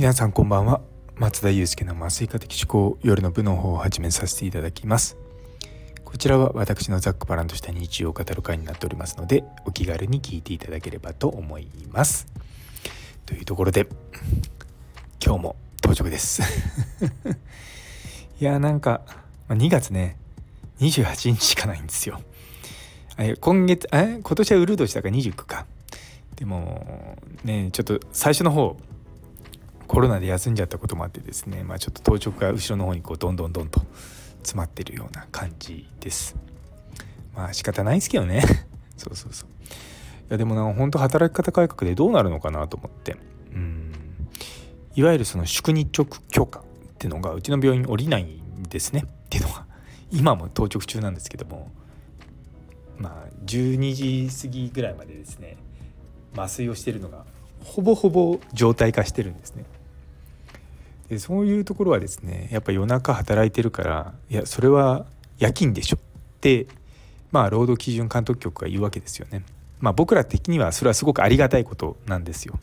皆さんこんばんは。松田祐介の麻酔科的思考夜の部の方を始めさせていただきます。こちらは私のざっくばらんとした日常を語る会になっておりますのでお気軽に聞いていただければと思います。というところで今日も到着です。いやなんか2月ね28日しかないんですよ。今月え？今年はウルードしたから29か。でもねちょっと最初の方コロナで休んじゃったこともあってですね、まあ、ちょっと当直が後ろの方にこうどんどんどんと詰まってるような感じです。まあ仕方ないですけどね。そうそうそう。いやでもな本当働き方改革でどうなるのかなと思って。うん。いわゆるその宿日直許可っていうのがうちの病院降りないんですね。っていうのは今も当直中なんですけども。まあ12時過ぎぐらいまでですね麻酔をしてるのがほぼほぼ状態化してるんですね。でそういうところはですねやっぱ夜中働いてるからいやそれは夜勤でしょってまあ労働基準監督局が言うわけですよね。まあ僕ら的にはそれはすごくありがたいことなんですよ。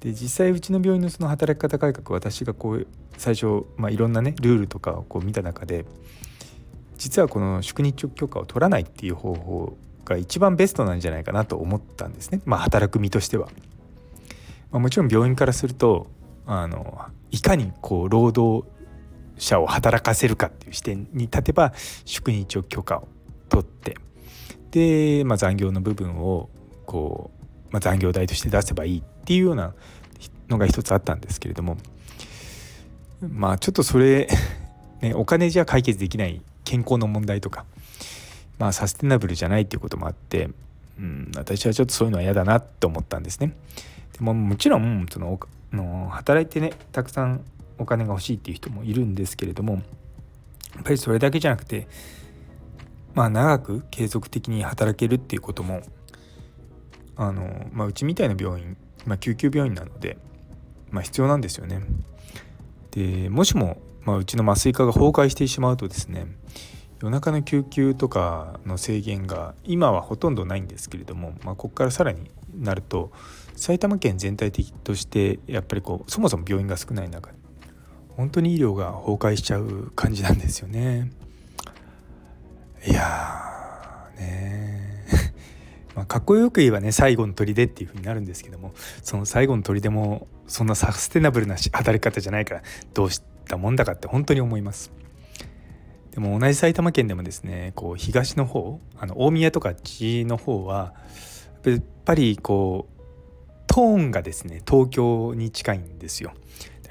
で実際うちの病院のその働き方改革私がこう最初、まあ、いろんなねルールとかをこう見た中で実はこの宿日直許可を取らないっていう方法が一番ベストなんじゃないかなと思ったんですねまあ働く身としては。まあ、もちろん病院からするとあのいかにこう労働者を働かせるかっていう視点に立てば宿日を許可を取ってで、まあ、残業の部分をこう、まあ、残業代として出せばいいっていうようなのが一つあったんですけれどもまあちょっとそれ、ね、お金じゃ解決できない健康の問題とか、まあ、サステナブルじゃないっていうこともあって、うん、私はちょっとそういうのは嫌だなって思ったんですね。でももちろんそのの働いてねたくさんお金が欲しいっていう人もいるんですけれどもやっぱりそれだけじゃなくてまあ長く継続的に働けるっていうこともあの、まあ、うちみたいな病院、まあ、救急病院なので、まあ、必要なんですよね。でもしも、まあ、うちの麻酔科が崩壊してしまうとですね夜中の救急とかの制限が今はほとんどないんですけれども、まあ、ここからさらになると埼玉県全体的としてやっぱりこうそもそも病院が少ない中本当に医療が崩壊しちゃう感じなんですよね。いやね まあかっこよく言えばね最後の砦っていう風になるんですけどもその最後の砦もそんなサステナブルな働き方じゃないからどうしたもんだかって本当に思います。でも同じ埼玉県でもですねこう東の方あの大宮とか地の方はやっぱりこうトーンがですね東京に近いんですよ。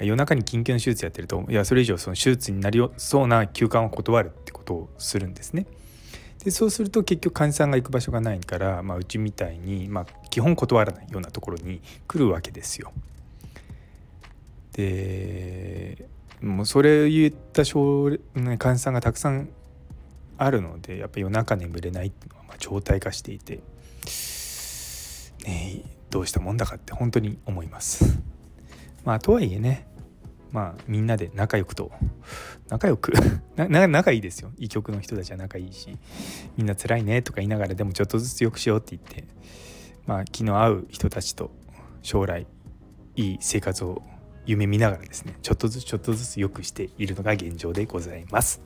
夜中に緊急の手術やってるといやそれ以上その手術になりそうな休館を断るってことをするんですね。でそうすると結局患者さんが行く場所がないから、まあ、うちみたいに、まあ、基本断らないようなところに来るわけですよ。でもうそれを言った症患者さんがたくさんあるのでやっぱり夜中眠れないっていうのはま常態化していて、ね、どうしたもんだかって本当に思います。まあとはいえねまあみんなで仲良くと仲良く 仲いいですよ医局の人たちは仲いいしみんな辛いねとか言いながらでもちょっとずつ良くしようって言ってまあ気の合う人たちと将来いい生活を夢見ながらですねちょっとずつちょっとずつ良くしているのが現状でございます。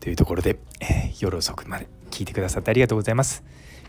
というところで、えー、夜遅くまで聞いてくださってありがとうございます。